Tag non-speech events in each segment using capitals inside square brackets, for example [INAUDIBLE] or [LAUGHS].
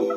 Hello,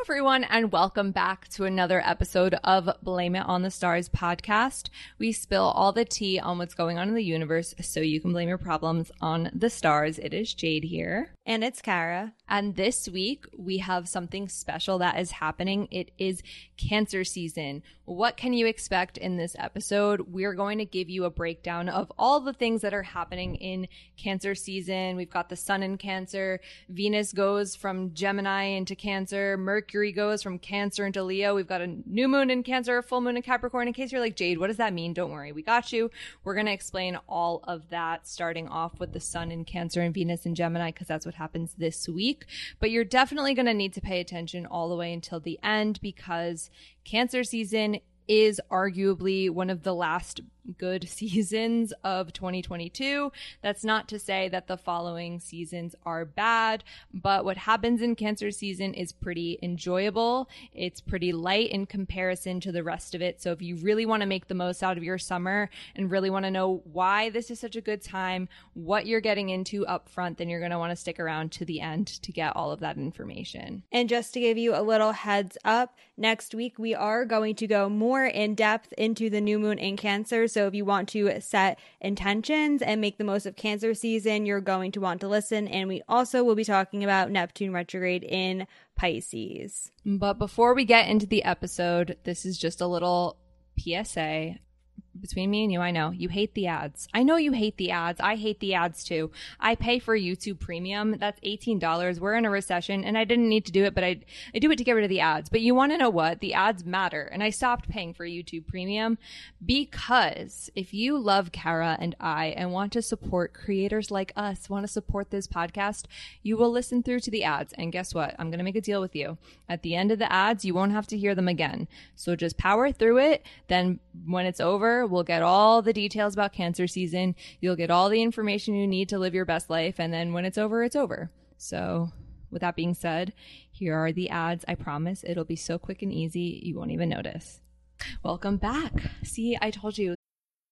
everyone, and welcome back to another episode of Blame It on the Stars podcast. We spill all the tea on what's going on in the universe so you can blame your problems on the stars. It is Jade here. And it's Kara. And this week, we have something special that is happening. It is cancer season. What can you expect in this episode? We're going to give you a breakdown of all the things that are happening in cancer season. We've got the sun in cancer, Venus goes from Gemini into cancer, Mercury goes from cancer into Leo. We've got a new moon in cancer, a full moon in Capricorn. In case you're like, Jade, what does that mean? Don't worry, we got you. We're going to explain all of that, starting off with the sun in cancer and Venus in Gemini, because that's what happens this week. But you're definitely going to need to pay attention all the way until the end because cancer season is arguably one of the last good [LAUGHS] seasons of 2022. That's not to say that the following seasons are bad, but what happens in cancer season is pretty enjoyable. It's pretty light in comparison to the rest of it. So if you really want to make the most out of your summer and really want to know why this is such a good time, what you're getting into up front, then you're going to want to stick around to the end to get all of that information. And just to give you a little heads up, next week we are going to go more in depth into the new moon in Cancer. So if you want to set intentions and make the most of Cancer season, you're going to want to listen. And we also will be talking about Neptune retrograde in Pisces. But before we get into the episode, this is just a little PSA between me and you, I know you hate the ads. I know you hate the ads. I hate the ads too. I pay for YouTube premium. That's $18. We're in a recession and I didn't need to do it, but I, I do it to get rid of the ads. But you want to know what? The ads matter. And I stopped paying for YouTube premium because if you love Kara and I and want to support creators like us, want to support this podcast, you will listen through to the ads. And guess what? I'm going to make a deal with you. At the end of the ads, you won't have to hear them again. So just power through it. Then when it's over, we'll get all the details about cancer season. You'll get all the information you need to live your best life. And then when it's over, it's over. So, with that being said, here are the ads. I promise it'll be so quick and easy, you won't even notice. Welcome back. See, I told you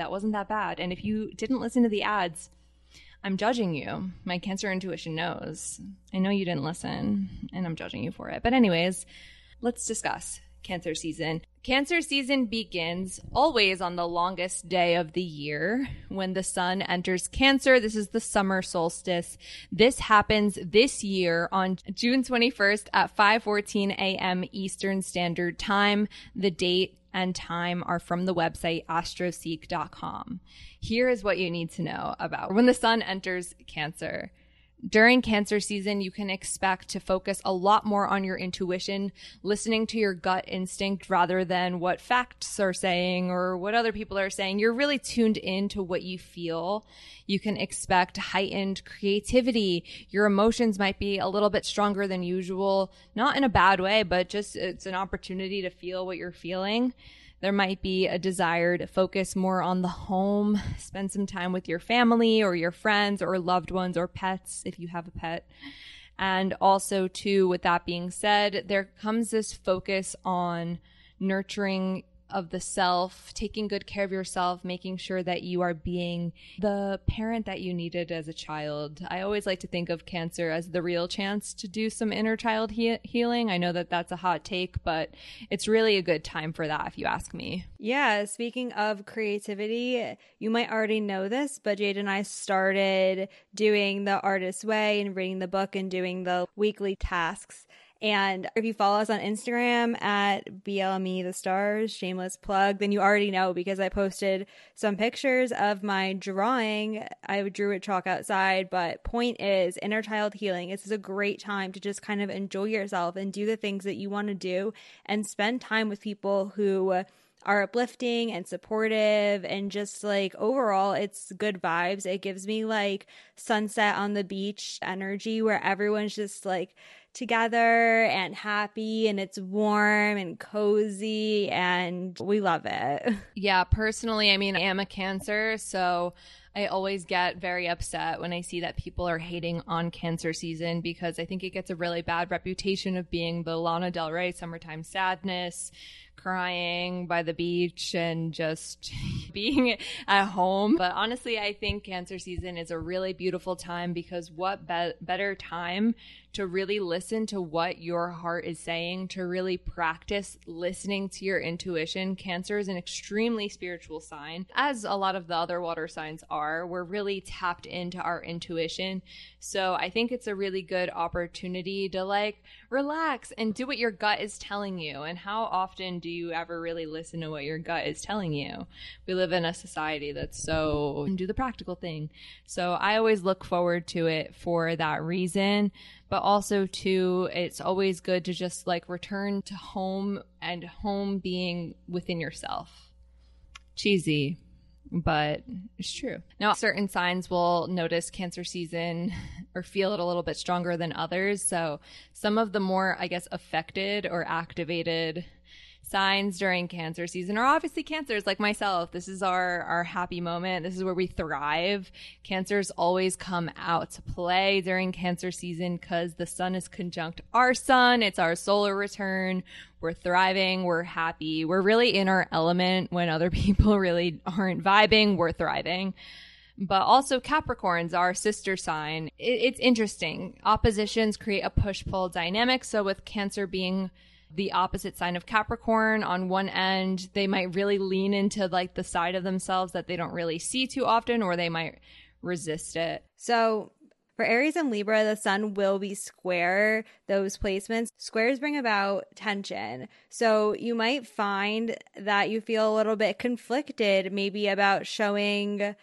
That wasn't that bad. And if you didn't listen to the ads, I'm judging you. My cancer intuition knows. I know you didn't listen, and I'm judging you for it. But, anyways, let's discuss cancer season. Cancer season begins always on the longest day of the year when the sun enters Cancer. This is the summer solstice. This happens this year on June 21st at 5:14 a.m. Eastern Standard Time. The date and time are from the website astroseek.com. Here is what you need to know about when the sun enters Cancer. During cancer season, you can expect to focus a lot more on your intuition, listening to your gut instinct rather than what facts are saying or what other people are saying. You're really tuned in to what you feel. You can expect heightened creativity. Your emotions might be a little bit stronger than usual, not in a bad way, but just it's an opportunity to feel what you're feeling. There might be a desire to focus more on the home, spend some time with your family or your friends or loved ones or pets if you have a pet. And also, too, with that being said, there comes this focus on nurturing of the self, taking good care of yourself, making sure that you are being the parent that you needed as a child. I always like to think of cancer as the real chance to do some inner child he- healing. I know that that's a hot take, but it's really a good time for that if you ask me. Yeah, speaking of creativity, you might already know this, but Jade and I started doing the artist's way and reading the book and doing the weekly tasks. And if you follow us on Instagram at BLME the stars, shameless plug, then you already know because I posted some pictures of my drawing. I drew it chalk outside, but point is inner child healing. This is a great time to just kind of enjoy yourself and do the things that you want to do and spend time with people who are uplifting and supportive and just like overall it's good vibes. It gives me like sunset on the beach energy where everyone's just like together and happy and it's warm and cozy and we love it. [LAUGHS] Yeah, personally, I mean, I am a cancer, so I always get very upset when I see that people are hating on cancer season because I think it gets a really bad reputation of being the Lana Del Rey summertime sadness, crying by the beach and just [LAUGHS] being at home. But honestly, I think cancer season is a really beautiful time because what be- better time to really listen to what your heart is saying, to really practice listening to your intuition. Cancer is an extremely spiritual sign, as a lot of the other water signs are. We're really tapped into our intuition. So I think it's a really good opportunity to like relax and do what your gut is telling you. And how often do you ever really listen to what your gut is telling you? We live in a society that's so do the practical thing. So I always look forward to it for that reason but also too it's always good to just like return to home and home being within yourself cheesy but it's true now certain signs will notice cancer season [LAUGHS] or feel it a little bit stronger than others so some of the more i guess affected or activated signs during cancer season are obviously cancers like myself. This is our, our happy moment. This is where we thrive. Cancers always come out to play during cancer season because the sun is conjunct our sun. It's our solar return. We're thriving. We're happy. We're really in our element when other [LAUGHS] people really aren't vibing. We're thriving but also Capricorns, our sister sign. It, it's interesting. Oppositions create a push pull dynamic. So with Cancer being the opposite sign of Capricorn. On one end, they might really lean into like the side of themselves that they don't really see too often, or they might resist it. So for Aries and Libra, the sun will be square those placements. Squares bring about tension. So you might find that you feel a little bit conflicted, maybe about showing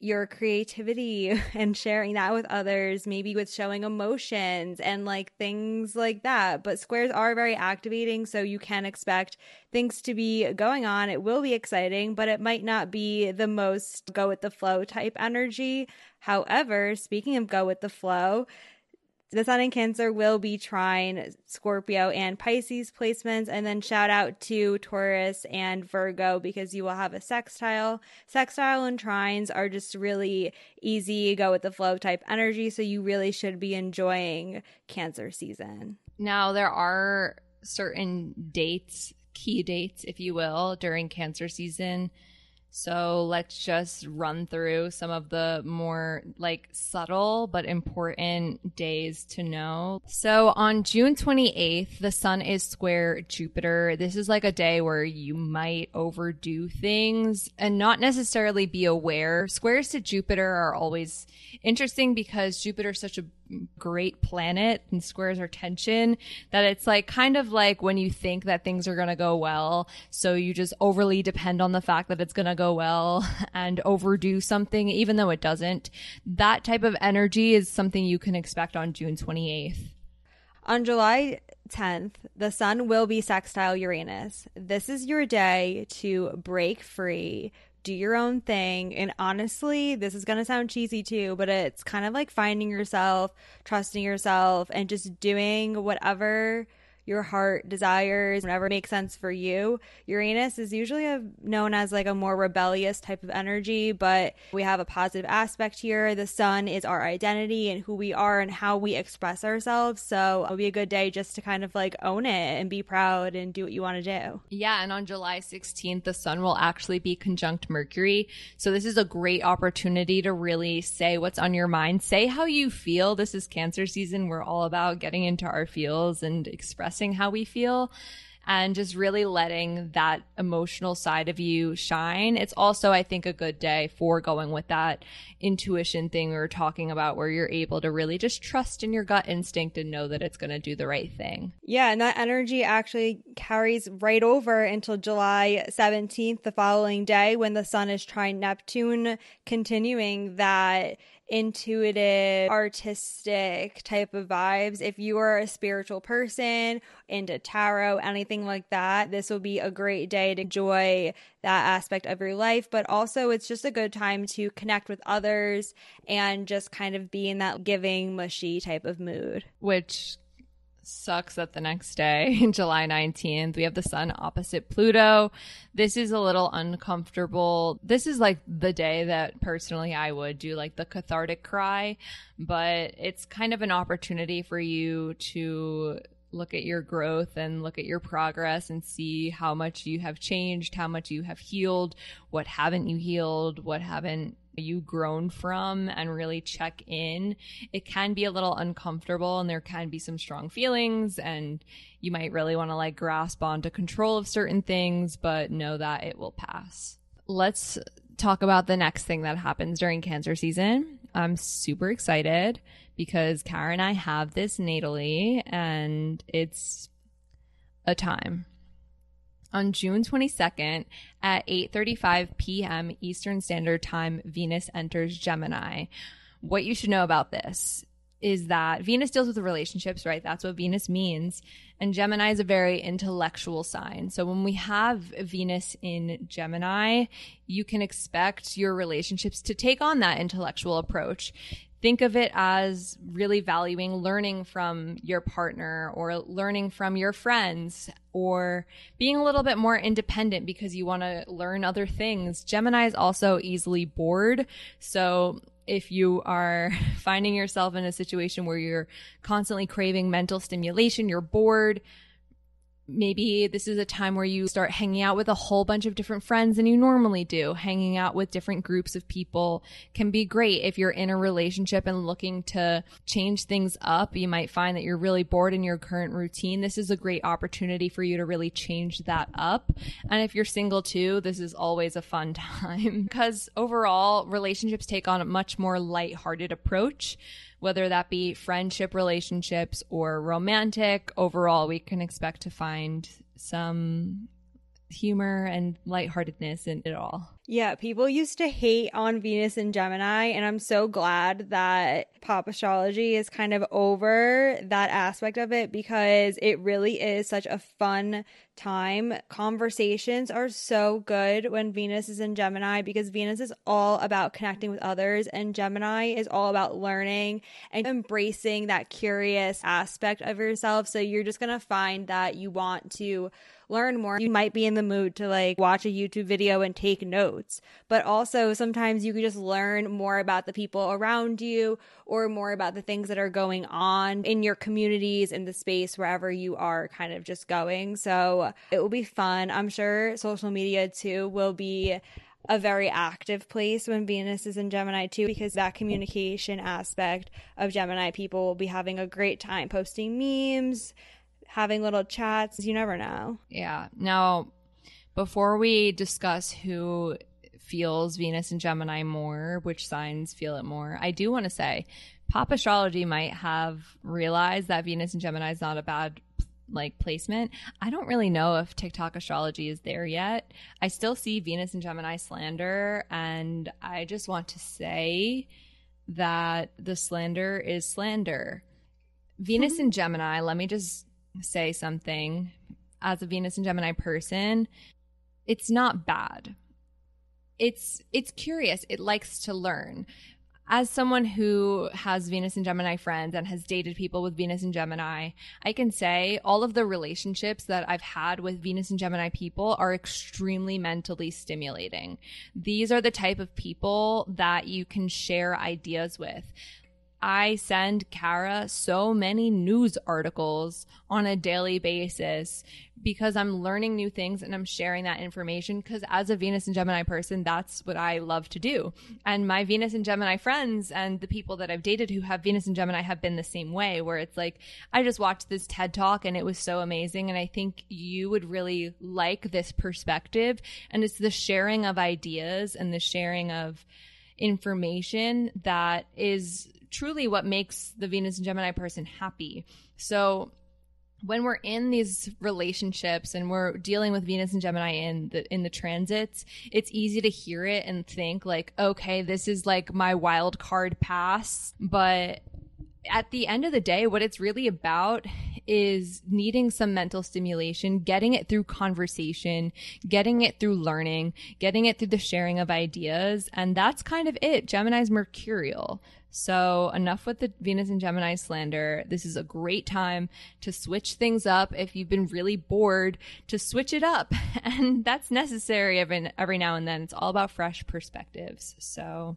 your creativity [LAUGHS] and sharing that with others, maybe with showing emotions and like things like that. But squares are very activating, so you can expect things to be going on. It will be exciting, but it might not be the most go with the flow type energy. However, speaking of go with the flow, the Sun in Cancer will be trine Scorpio and Pisces placements. And then shout out to Taurus and Virgo because you will have a sextile. Sextile and trines are just really easy, go with the flow type energy. So you really should be enjoying Cancer season. Now, there are certain dates, key dates, if you will, during Cancer season so let's just run through some of the more like subtle but important days to know. So on June 28th, the sun is square Jupiter. This is like a day where you might overdo things and not necessarily be aware. Squares to Jupiter are always interesting because Jupiter is such a great planet and squares are tension that it's like kind of like when you think that things are going to go well so you just overly depend on the fact that it's going to go well [LAUGHS] and overdo something even though it doesn't that type of energy is something you can expect on June 28th on July 10th, the sun will be sextile Uranus. This is your day to break free do your own thing. And honestly, this is going to sound cheesy too, but it's kind of like finding yourself, trusting yourself, and just doing whatever your heart desires, whatever makes sense for you. Uranus is usually a, known as like a more rebellious type of energy, but we have a positive aspect here. The sun is our identity and who we are and how we express ourselves. So it'll be a good day just to kind of like own it and be proud and do what you want to do. Yeah. And on July 16th, the sun will actually be conjunct Mercury. So this is a great opportunity to really say what's on your mind, say how you feel. This is Cancer season. We're all about getting into our feels and expressing expressing how we feel and just really letting that emotional side of you shine. It's also, I think, a good day for going with that intuition thing we were talking about, where you're able to really just trust in your gut instinct and know that it's going to do the right thing. Yeah, and that energy actually carries right over until July 17th, the following day, when the sun is trine Neptune, continuing that intuitive, artistic type of vibes. If you are a spiritual person, into tarot, anything like that, this will be a great day to enjoy that aspect of your life. But also, it's just a good time to connect with others and just kind of be in that giving, mushy type of mood. Which sucks that the next day, [LAUGHS] July 19th, we have the sun opposite Pluto. This is a little uncomfortable. This is like the day that personally I would do like the cathartic cry, but it's kind of an opportunity for you to look at your growth and look at your progress and see how much you have changed, how much you have healed, what haven't you healed, what haven't you grown from and really check in. It can be a little uncomfortable and there can be some strong feelings and you might really want to like grasp onto control of certain things, but know that it will pass. Let's talk about the next thing that happens during cancer season. I'm super excited because Kara and I have this natally and it's a time on June 22nd at 8:35 p.m. Eastern Standard Time, Venus enters Gemini. What you should know about this is that Venus deals with relationships, right? That's what Venus means. And Gemini is a very intellectual sign. So when we have Venus in Gemini, you can expect your relationships to take on that intellectual approach think of it as really valuing learning from your partner or learning from your friends or being a little bit more independent because you want to learn other things. Gemini is also easily bored. So if you are [LAUGHS] finding yourself in a situation where you're constantly craving mental stimulation, you're bored, maybe this is a time where you start hanging out with a whole bunch of different friends than you normally do. Hanging out with different groups of people can be great. If you're in a relationship and looking to change things up, you might find that you're really bored in your current routine. This is a great opportunity for you to really change that up. And if you're single too, this is always a fun [LAUGHS] time because overall relationships take on a much more light-hearted approach whether that be friendship relationships or romantic. Overall, we can expect to find some humor and lightheartedness in it all. Yeah, people used to hate on Venus and Gemini, and I'm so glad that pop astrology is kind of over that aspect of it because it really is such a fun time. Conversations are so good when Venus is in Gemini because Venus is all about connecting with others, and Gemini is all about learning and embracing that curious aspect of yourself. So you're just going to find that you want to learn more. You might be in the mood to like watch a YouTube video and take notes, but also sometimes you can just learn more about the people around you or more about the things that are going on in your communities in the space wherever you are kind of just going. So it will be fun. I'm sure social media too will be a very active place when Venus is in Gemini too, because that communication aspect of Gemini people will be having a great time posting memes, having little chats. You never know. Yeah. Now, before we discuss who feels Venus and Gemini more, which signs feel it more, I do want to say pop astrology might have realized that Venus and Gemini is not a bad like placement. I don't really know if TikTok astrology is there yet. I still see Venus and Gemini slander and I just want to say that the slander is slander. Venus hmm. and Gemini, let me just say something as a Venus and Gemini person, it's not bad. It's it's curious. It likes to learn. As someone who has Venus and Gemini friends and has dated people with Venus and Gemini, I can say all of the relationships that I've had with Venus and Gemini people are extremely mentally stimulating. These are the type of people that you can share ideas with. I send Kara so many news articles on a daily basis because I'm learning new things and I'm sharing that information. Because as a Venus and Gemini person, that's what I love to do. And my Venus and Gemini friends and the people that I've dated who have Venus and Gemini have been the same way, where it's like, I just watched this TED talk and it was so amazing. And I think you would really like this perspective. And it's the sharing of ideas and the sharing of information that is truly what makes the Venus and Gemini person happy. So when we're in these relationships and we're dealing with Venus and Gemini in the in the transits, it's easy to hear it and think like, okay, this is like my wild card pass, but at the end of the day, what it's really about is needing some mental stimulation, getting it through conversation, getting it through learning, getting it through the sharing of ideas. And that's kind of it. Gemini's mercurial. So enough with the Venus and Gemini slander. This is a great time to switch things up. If you've been really bored, to switch it up. [LAUGHS] And that's necessary every, every now and then. It's all about fresh perspectives. So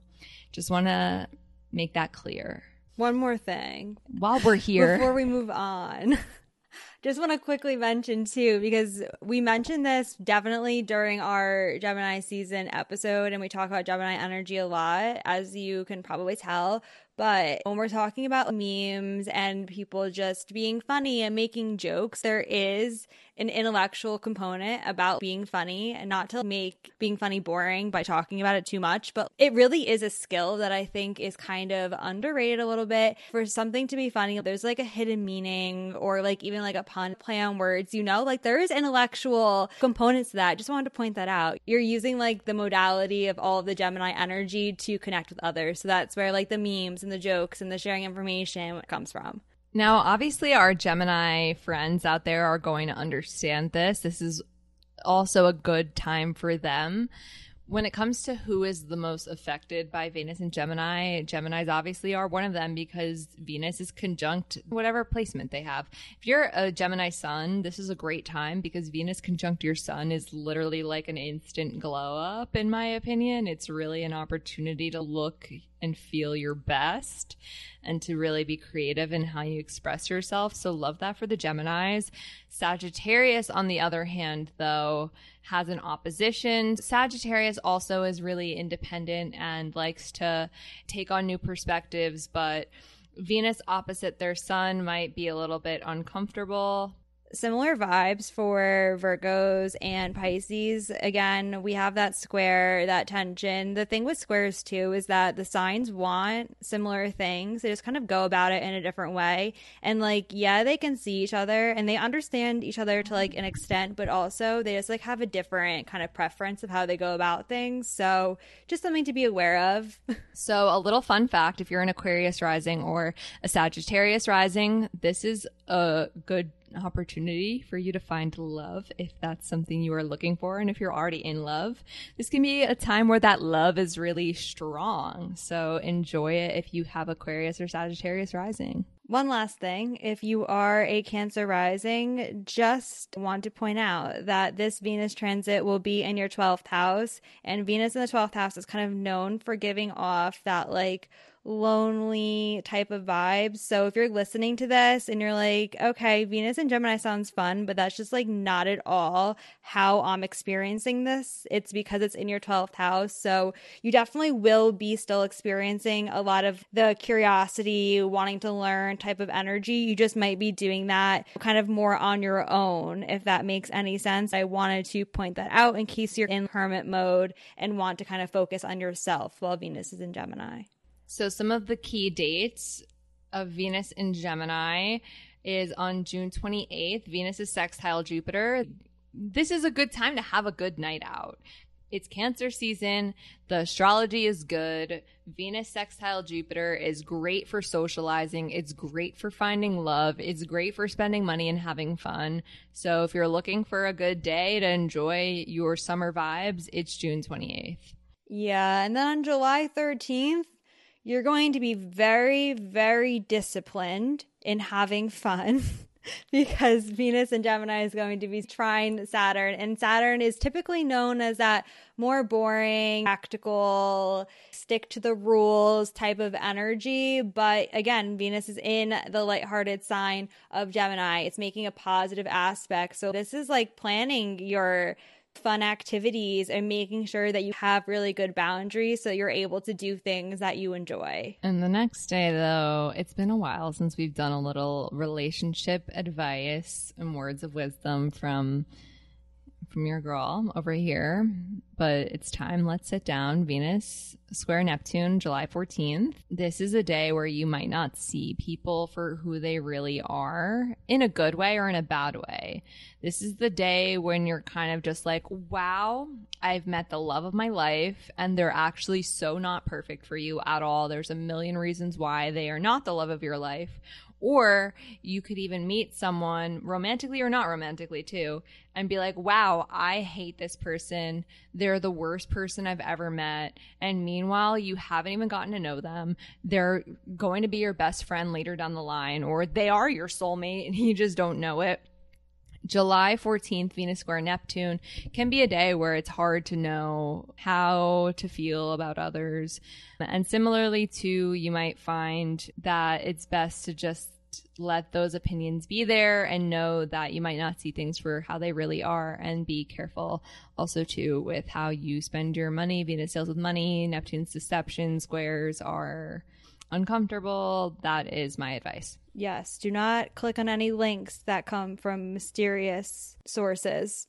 just want to make that clear. One more thing. While we're [LAUGHS] here. Before we move on. [LAUGHS] just want to quickly mention too, because we mentioned this definitely during our Gemini season episode, and we talk about Gemini energy a lot, as you can probably tell. But when we're talking about memes and people just being funny and making jokes, there is an intellectual component about being funny and not to make being funny boring by talking about it too much. But it really is a skill that I think is kind of underrated a little bit. For something to be funny, there's like a hidden meaning or like even like a pun play on words, you know, like there is intellectual components to that. Just wanted to point that out. You're using like the modality of all of the Gemini energy to connect with others. So that's where like the memes and the jokes and the sharing information comes from. Now, obviously, our Gemini friends out there are going to understand this. This is also a good time for them when it comes to who is the most affected by Venus and Gemini, Geminis obviously are one of them because Venus is conjunct whatever placement they have. If you're a Gemini sun, this is a great time because Venus conjunct your sun is literally like an instant glow up, in my opinion. It's really an opportunity to look and feel your best and to really be creative in how you express yourself. So, love that for the Geminis. Sagittarius, on the other hand, though, has an opposition. Sagittarius also is really independent and likes to take on new perspectives, but Venus opposite their sun might be a little bit uncomfortable similar vibes for Virgos and Pisces. Again, we have that square, that tension. The thing with squares too is that the signs want similar things. They just kind of go about it in a different way. And like, yeah, they can see each other and they understand each other to like an extent, but also they just like have a different kind of preference of how they go about things. So just something to be aware of. [LAUGHS] so a little fun fact, if you're an Aquarius rising or a Sagittarius rising, this is a good opportunity for you to find love if that's something you are looking for. And if you're already in love, this can be a time where that love is really strong. So enjoy it if you have Aquarius or Sagittarius rising. One last thing, if you are a Cancer rising, just want to point out that this Venus transit will be in your 12th house, and Venus in the 12th house is kind of known for giving off that like lonely type of vibes. So if you're listening to this and you're like, okay, Venus and Gemini sounds fun, but that's just like not at all how I'm experiencing this, it's because it's in your 12th house. So you definitely will be still experiencing a lot of the curiosity, wanting to learn type of energy. You just might be doing that kind of more on your own, if that makes any sense. I wanted to point that out in case you're in hermit mode and want to kind of focus on yourself while Venus is in Gemini. So, some of the key dates of Venus in Gemini is on June 28th. Venus is sextile Jupiter. This is a good time to have a good night out. It's Cancer season. The astrology is good. Venus sextile Jupiter is great for socializing. It's great for finding love. It's great for spending money and having fun. So if you're looking for a good day to enjoy your summer vibes, it's June 28th. Yeah. And then on July 13th, you're going to be very, very disciplined in having fun. [LAUGHS] because Venus and Gemini is going to be trine Saturn, and Saturn is typically known as that more boring, practical, stick to the rules type of energy. But again, Venus is in the lighthearted sign of Gemini. It's making a positive aspect. So this is like planning your fun activities and making sure that you have really good boundaries so you're able to do things that you enjoy. And the next day, though, it's been a while since we've done a little relationship advice and words of wisdom from from your girl over here. but it's time. Let's sit down. Venus square Neptune, July 14th. This is a day where you might not see people for who they really are in a good way or in a bad way. This is the day when you're kind of just like, wow, I've met the love of my life, and they're actually so not perfect for you at all. There's a million reasons why they are not the love of your life or you could even meet someone romantically or not romantically too and be like, wow, I hate this person. They're the worst person I've ever met. And meanwhile, you haven't even gotten to know them. They're going to be your best friend later down the line, or they are your soulmate and [LAUGHS] you just don't know it. July 14th, Venus square Neptune can be a day where it's hard to know how to feel about others. And similarly, too, you might find that it's best to just let those opinions be there and know that you might not see things for how they really are. And be careful also too with how you spend your money. Venus deals with money. Neptune's deception squares are uncomfortable. That is my advice Yes, do not click on any links that come from mysterious sources.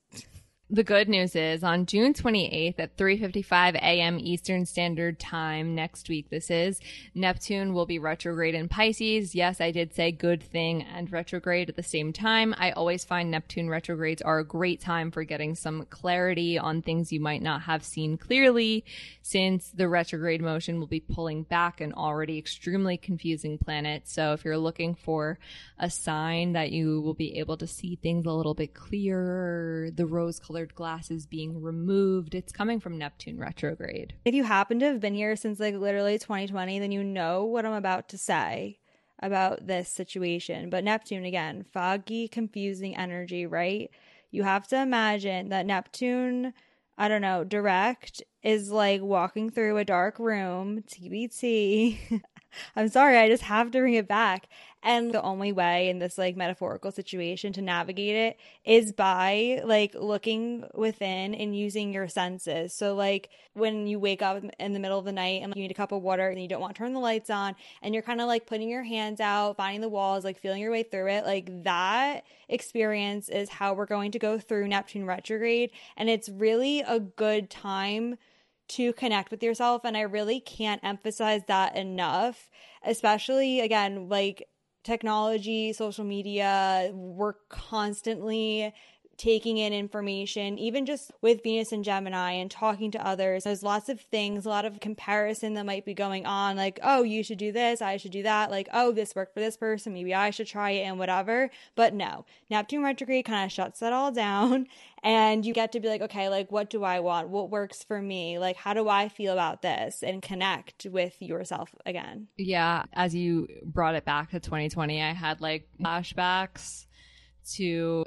The good news is on June 28th at 3:55 a.m. Eastern Standard Time next week this is Neptune will be retrograde in Pisces. Yes, I did say good thing and retrograde at the same time. I always find Neptune retrogrades are a great time for getting some clarity on things you might not have seen clearly since the retrograde motion will be pulling back an already extremely confusing planet. So if you're looking for a sign that you will be able to see things a little bit clearer, the rose colored glasses being removed. It's coming from Neptune retrograde. If you happen to have been here since like literally 2020, then you know what I'm about to say about this situation. But Neptune, again, foggy, confusing energy, right? You have to imagine that Neptune, I don't know, direct is like walking through a dark room, TBT. I'm sorry, I just have to bring it back. And the only way in this like metaphorical situation to navigate it is by like looking within and using your senses. So, like when you wake up in the middle of the night and you need a cup of water and you don't want to turn the lights on and you're kind of like putting your hands out, finding the walls, like feeling your way through it, like that experience is how we're going to go through Neptune retrograde. And it's really a good time to connect with yourself. And I really can't emphasize that enough, especially again, like technology, social media, we're constantly taking in information, even just with Venus and Gemini and talking to others. There's lots of things, a lot of comparison that might be going on, like, oh, you should do this, I should do that, like, oh, this worked for this person, maybe I should try it and whatever. But no, Neptune retrograde kind of shuts that all [LAUGHS] down and you get to be like, okay, like, what do I want? What works for me? Like, how do I feel about this? And connect with yourself again. Yeah. As you brought it back to 2020, I had like flashbacks to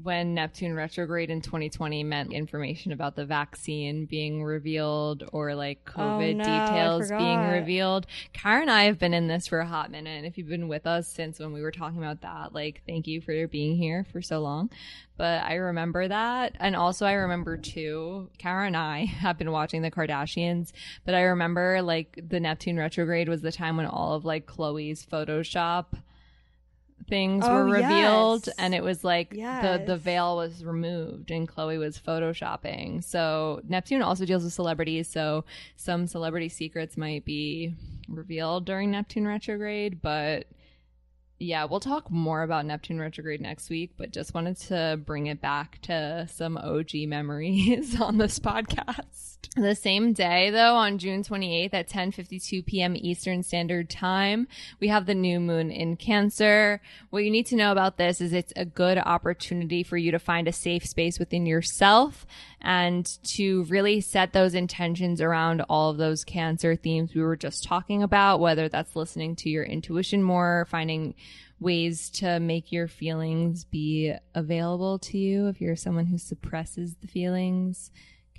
when Neptune retrograde in 2020 meant information about the vaccine being revealed or like COVID oh, no, details being revealed. Kara and I have been in this for a hot minute. And if you've been with us since when we were talking about that, like, thank you for being here for so long. But I remember that. And also, I remember too, Kara and I [LAUGHS] have been watching the Kardashians, but I remember like the Neptune retrograde was the time when all of like Khloe's Photoshop things oh, were revealed yes. and it was like yes. the the veil was removed and Khloe was photoshopping. So Neptune also deals with celebrities, so some celebrity secrets might be revealed during Neptune retrograde, but yeah, we'll talk more about Neptune retrograde next week, but just wanted to bring it back to some OG memories [LAUGHS] on this podcast. The same day, though, on June 28th at 10:52 p.m. Eastern Standard Time, we have the new moon in Cancer. What you need to know about this is it's a good opportunity for you to find a safe space within yourself and to really set those intentions around all of those Cancer themes we were just talking about, whether that's listening to your intuition more, finding ways to make your feelings be available to you if you're someone who suppresses the feelings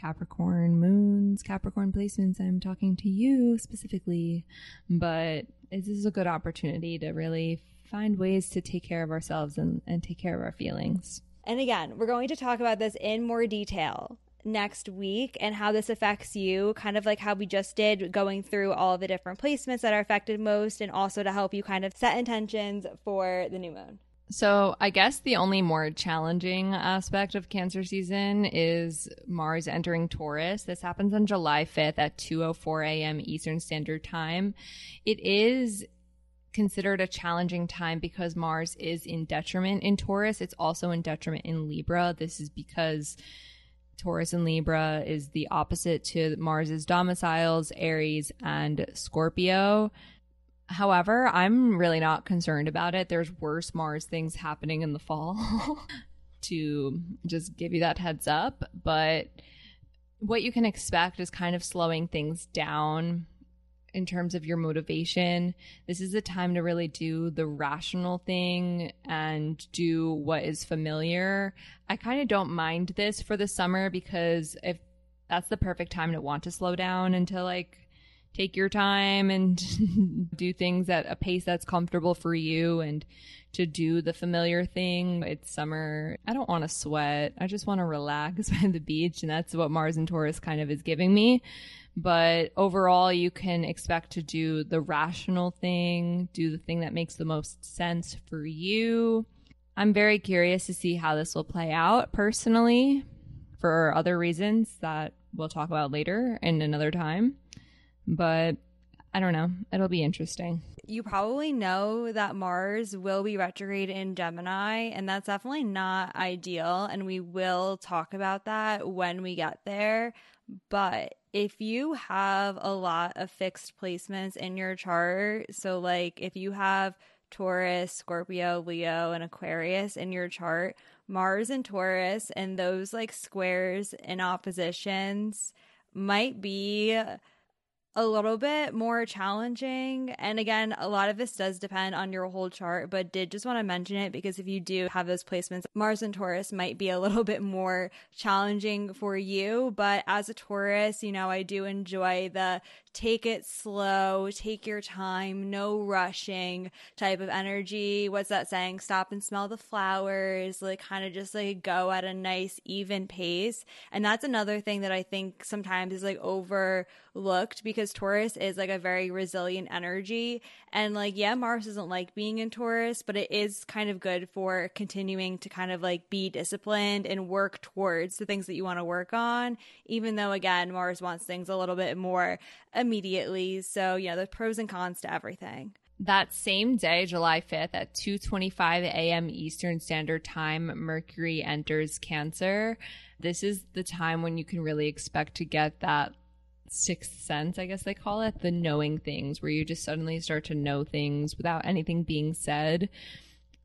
Capricorn moons, Capricorn placements, I'm talking to you specifically, but this is a good opportunity to really find ways to take care of ourselves and, and take care of our feelings. And again, we're going to talk about this in more detail next week and how this affects you, kind of like how we just did, going through all the different placements that are affected most, and also to help you kind of set intentions for the new moon. So, I guess the only more challenging aspect of Cancer season is Mars entering Taurus. This happens on July 5th at 2:04 a.m. Eastern Standard Time. It is considered a challenging time because Mars is in detriment in Taurus. It's also in detriment in Libra. This is because Taurus and Libra is the opposite to Mars's domiciles, Aries and Scorpio. However, I'm really not concerned about it. There's worse Mars things happening in the fall [LAUGHS] to just give you that heads up. But what you can expect is kind of slowing things down in terms of your motivation. This is the time to really do the rational thing and do what is familiar. I kind of don't mind this for the summer because if that's the perfect time to want to slow down and to like take your time and [LAUGHS] do things at a pace that's comfortable for you and to do the familiar thing. It's summer. I don't want to sweat. I just want to relax [LAUGHS] by the beach. And that's what Mars and Taurus kind of is giving me. But overall, you can expect to do the rational thing, do the thing that makes the most sense for you. I'm very curious to see how this will play out personally for other reasons that we'll talk about later in another time. But I don't know. It'll be interesting. You probably know that Mars will be retrograde in Gemini, and that's definitely not ideal. And we will talk about that when we get there. But if you have a lot of fixed placements in your chart, so like if you have Taurus, Scorpio, Leo, and Aquarius in your chart, Mars and Taurus and those like squares and oppositions might be a little bit more challenging. And again, a lot of this does depend on your whole chart, but did just want to mention it because if you do have those placements, Mars and Taurus might be a little [LAUGHS] bit more challenging for you. But as a Taurus, you know, I do enjoy the take it slow, take your time, no rushing type of energy. What's that saying? Stop and smell the flowers, like kind of just like go at a nice, even pace. And that's another thing that I think sometimes is like overlooked because Taurus is like a very resilient energy. And like, yeah, Mars doesn't like being in Taurus, but it is kind of good for continuing to kind of like be disciplined and work towards the things that you want to work on, even though again, Mars wants things a little bit more immediately. So, know, the pros and cons to everything. That same day, July 5th at 2:25 a.m. Eastern Standard Time, Mercury enters Cancer. This is the time when you can really expect to get that sixth sense, I guess they call it, the knowing things where you just suddenly start to know things without anything being said.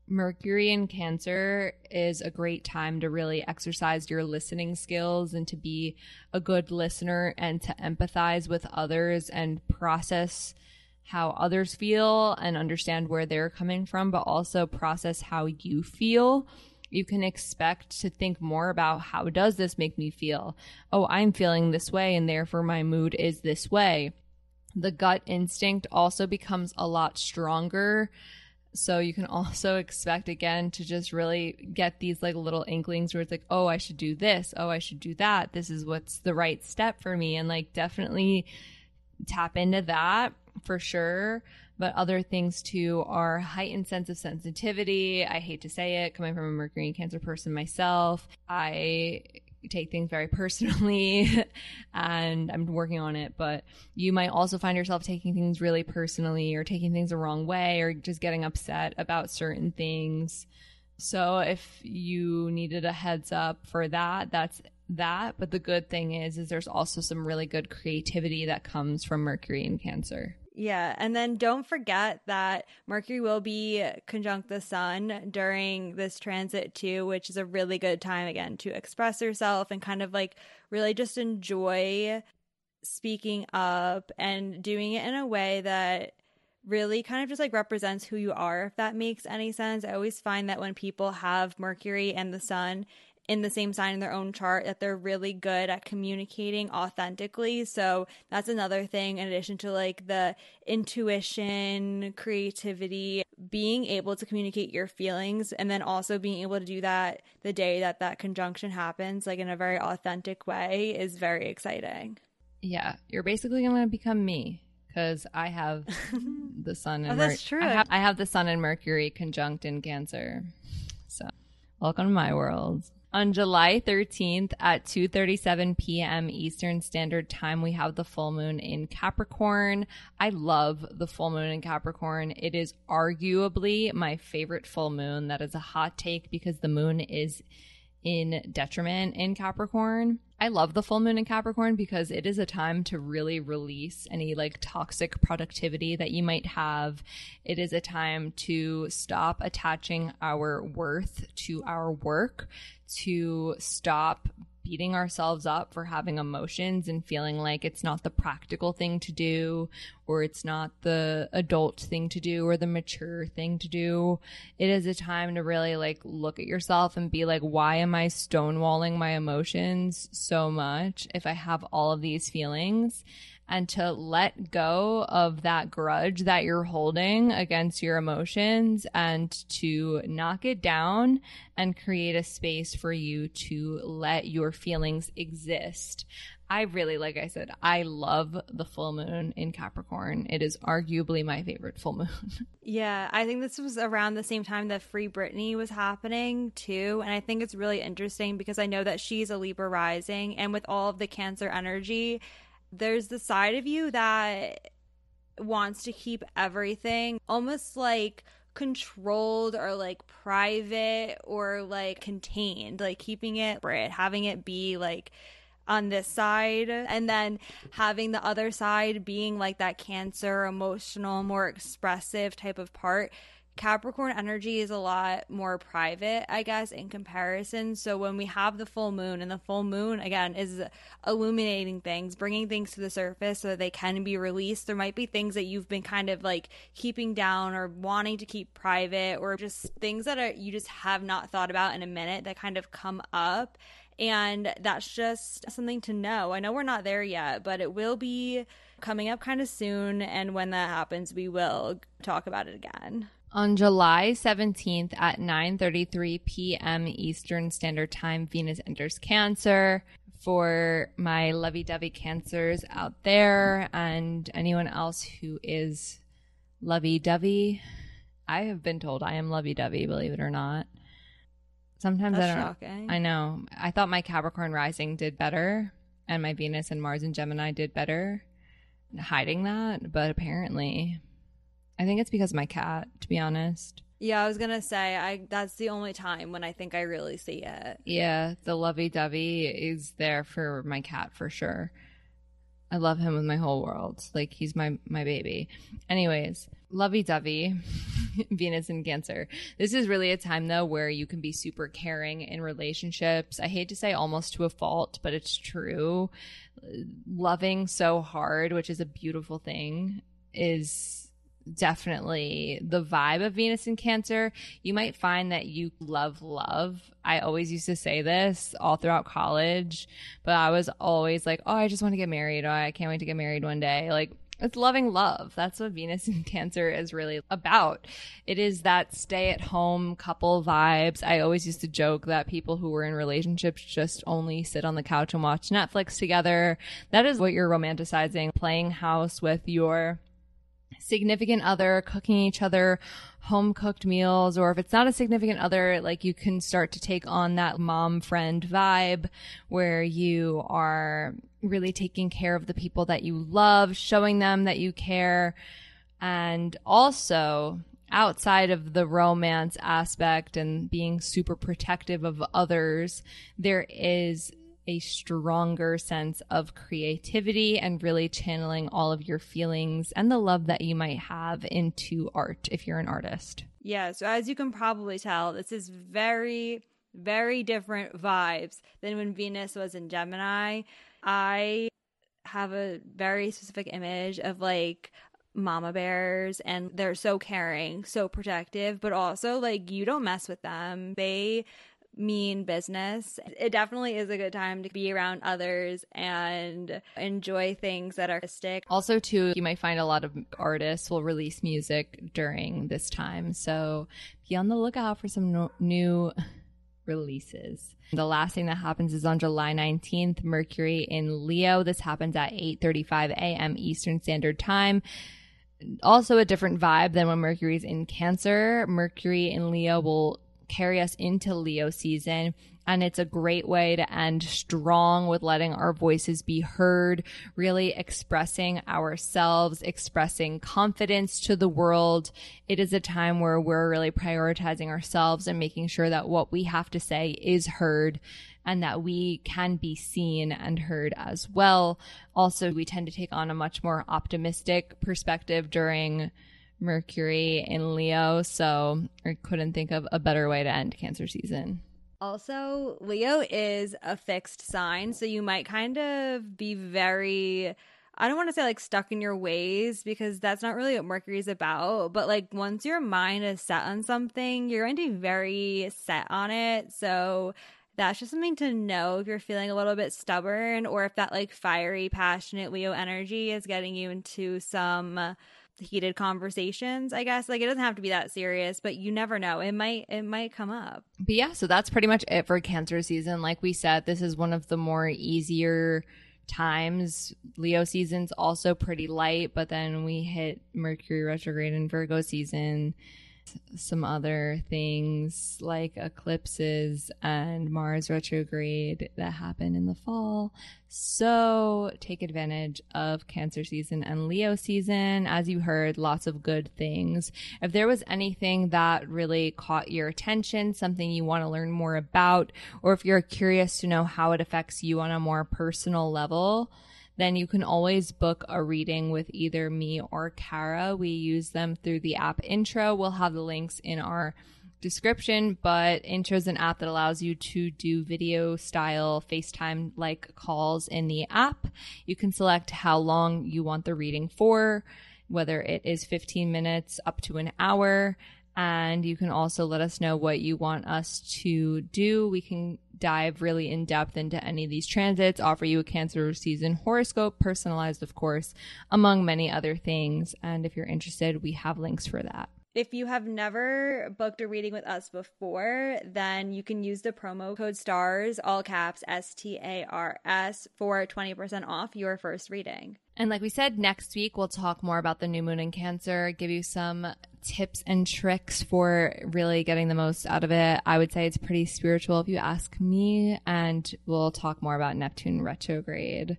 Mercury in Cancer is a great time to really exercise your listening skills and to be a good listener and to empathize with others and process how others feel and understand where they're coming from, but also process how you feel. You can expect to think more about how does this make me feel? Oh, I'm feeling this way and therefore my mood is this way. The gut instinct also becomes a lot stronger so you can [LAUGHS] also expect again to just really get these like little inklings where it's like, oh, I should do this. Oh, I should do that. This is what's the right step for me. And like definitely tap into that for sure. But other things too are heightened sense of sensitivity. I hate to say it, coming from a Mercury and Cancer person myself. I take things very [LAUGHS] personally and I'm working on it, but you might also find yourself taking things really personally or taking things the wrong way or just getting upset about certain things. So if you needed a heads up for that, that's that. But the good thing is, is there's also some really good creativity that comes from Mercury and Cancer. Yeah. And then don't forget that Mercury will be conjunct the sun during this transit too, which is a really good time again to express yourself and kind of like really just enjoy speaking up and doing it in a way that really kind of just like represents who you are, if that makes any sense. I always find that when people have Mercury and the sun in the same sign in their own chart that they're really good at communicating authentically. So that's another thing in addition to like the intuition, creativity, being able to communicate your feelings and then also being able to do that the day that that conjunction happens like in a very authentic way is very exciting. Yeah, you're basically going to become me. because I have [LAUGHS] the sun and Oh, that's true. I have, I have the sun and Mercury conjunct in Cancer. So, welcome to my world. On July 13th at 2:37 p.m. Eastern Standard Time, we have the full moon in Capricorn. I love the full moon in Capricorn. It is arguably my favorite full moon. That is a hot take because the moon is in detriment in Capricorn. I love the full moon in Capricorn because it is a time to really release any like toxic productivity that you might have. It is a time to stop attaching our worth to our work, to stop beating ourselves up for having emotions and feeling like it's not the practical thing to do or it's not the adult thing to do or the mature thing to do. It is a time to really like look at yourself and be like, why am I stonewalling my emotions so much if I have all of these feelings? And to let go of that grudge that you're holding against your emotions and to knock it down and create a space for you to let your feelings exist. I really, like I said, I love the full moon in Capricorn. It is arguably my favorite full moon. [LAUGHS] Yeah, I think this was around the same time that Free Britney was happening too. And I think it's really interesting because I know that she's a Libra rising and with all of the Cancer energy, there's the side of you that wants to keep everything almost like controlled or like private or like contained, like keeping it separate, having it be like on this side and then having the other side being like that cancer emotional more expressive type of part Capricorn energy is a lot more private, I guess, in comparison. So when we have the full moon, and the full moon, again, is illuminating things, bringing things to the surface so that they can be released, there might be things that you've been kind of like keeping down or wanting to keep private, or just things that are, you just have not thought about in a minute that kind of come up. And that's just something to know. I know we're not there yet, but it will be coming up kind of soon. And when that happens, we will talk about it again. On July 17th at 9:33 p.m. Eastern Standard Time, Venus enters Cancer. For my lovey-dovey cancers out there and anyone else who is lovey-dovey, I have been told I am lovey-dovey, believe it or not. Sometimes That's I don't shocking. I know. I thought my Capricorn rising did better and my Venus and Mars and Gemini did better hiding that, but apparently I think it's because of my cat, to be honest. Yeah, I was gonna say I that's the only time when I think I really see it. Yeah, the lovey dovey is there for my cat for sure. I love him with my whole world. Like he's my my baby. Anyways, lovey dovey, [LAUGHS] Venus and Cancer. This is really a time though where you can be super caring in relationships. I hate to say almost to a fault, but it's true. Loving so hard, which is a beautiful thing, is definitely the vibe of Venus in Cancer. You might find that you love love. I always used to say this all throughout college, but I was always like, oh, I just want to get married. Oh, I can't wait to get married one day. Like, it's loving love. That's what Venus in [LAUGHS] Cancer is really about. It is that stay at home couple vibes. I always used to joke that people who were in relationships just only sit on the couch and watch Netflix together. That is what you're romanticizing, playing house with your significant other, cooking each other home cooked meals, or if it's not a significant other, like you can start to take on that mom friend vibe where you are really taking care of the people that you love, showing them that you care. And also, outside of the romance aspect and being super protective of others, there is a stronger sense of creativity and really channeling all of your feelings and the love that you might have into art if you're an artist. Yeah, so as you can probably tell, this is very, very different vibes than when Venus was in Gemini. I have a very specific image of like mama bears and they're so caring, so protective, but also like you don't mess with them. They mean business. It definitely is a good time to be around others and enjoy things that are artistic. Also, too, you might find a lot of artists will release music during this time. So be on the lookout for some no- new releases. The last thing that happens is on July 19th, Mercury in Leo. This happens at 8:35 a.m. Eastern Standard Time. Also a different vibe than when Mercury's in Cancer. Mercury in Leo will carry us into Leo season. And it's a great way to end strong with letting our voices be heard, really expressing ourselves, expressing confidence to the world. It is a time where we're really prioritizing ourselves and making sure that what we have to say is heard and that we can be seen and heard as well. Also, we tend to take on a much more optimistic perspective during Mercury in Leo. So I couldn't think of a better way to end Cancer season. Also, Leo is a fixed sign, so you might kind of be very I don't want to say like stuck in your ways because that's not really what Mercury's about, but like once your mind is set on something, you're going to be very set on it. So that's just something to know if you're feeling a little bit stubborn or if that like fiery, passionate Leo energy is getting you into some heated conversations i guess. Like it doesn't have to be that serious but you never know. It might it might come up. But yeah so that's pretty much it for cancer season. Like we said this is one of the more easier times. Leo season's also pretty light but then we hit mercury retrograde and virgo season some other things like eclipses and Mars retrograde that happen in the fall. So take advantage of Cancer season and Leo season. As you heard, lots of good things. If there was anything that really caught your attention, something you want to learn more about, or if you're curious to know how it affects you on a more personal level, then you can always book a reading with either me or Kara. We use them through the app Intro. We'll have the links in our description, but Intro is an app that allows you to do video style FaceTime like calls in the app. You can select how long you want the reading for, whether it is 15 minutes up to an hour. And you can also let us know what you want us to do. We can dive really in depth into any of these transits, offer you a Cancer season horoscope, personalized, of course, among many other things. And if you're interested, we have links for that. If you have never booked a reading with us before, then you can use the promo code STARS, all caps S T A R S, for 20% off your first reading. And like we said, next week we'll talk more about the new moon in Cancer, give you some tips and tricks for really getting the most out of it. I would say it's pretty spiritual if you ask me, and we'll talk more about Neptune retrograde.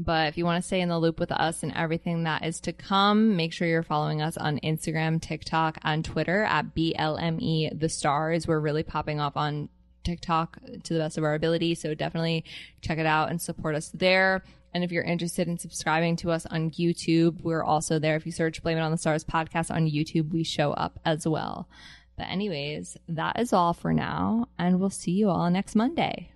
But if you want to stay in the loop with us and everything that is to come, make sure you're following us on Instagram, TikTok, and Twitter at BLME The Stars. We're really popping off on TikTok to the best of our ability. So definitely check it out and support us there. And if you're interested in subscribing to us on YouTube, we're also there. If you search Blame It on the Stars podcast on YouTube, we show up as well. But, anyways, that is all for now. And we'll see you all next Monday.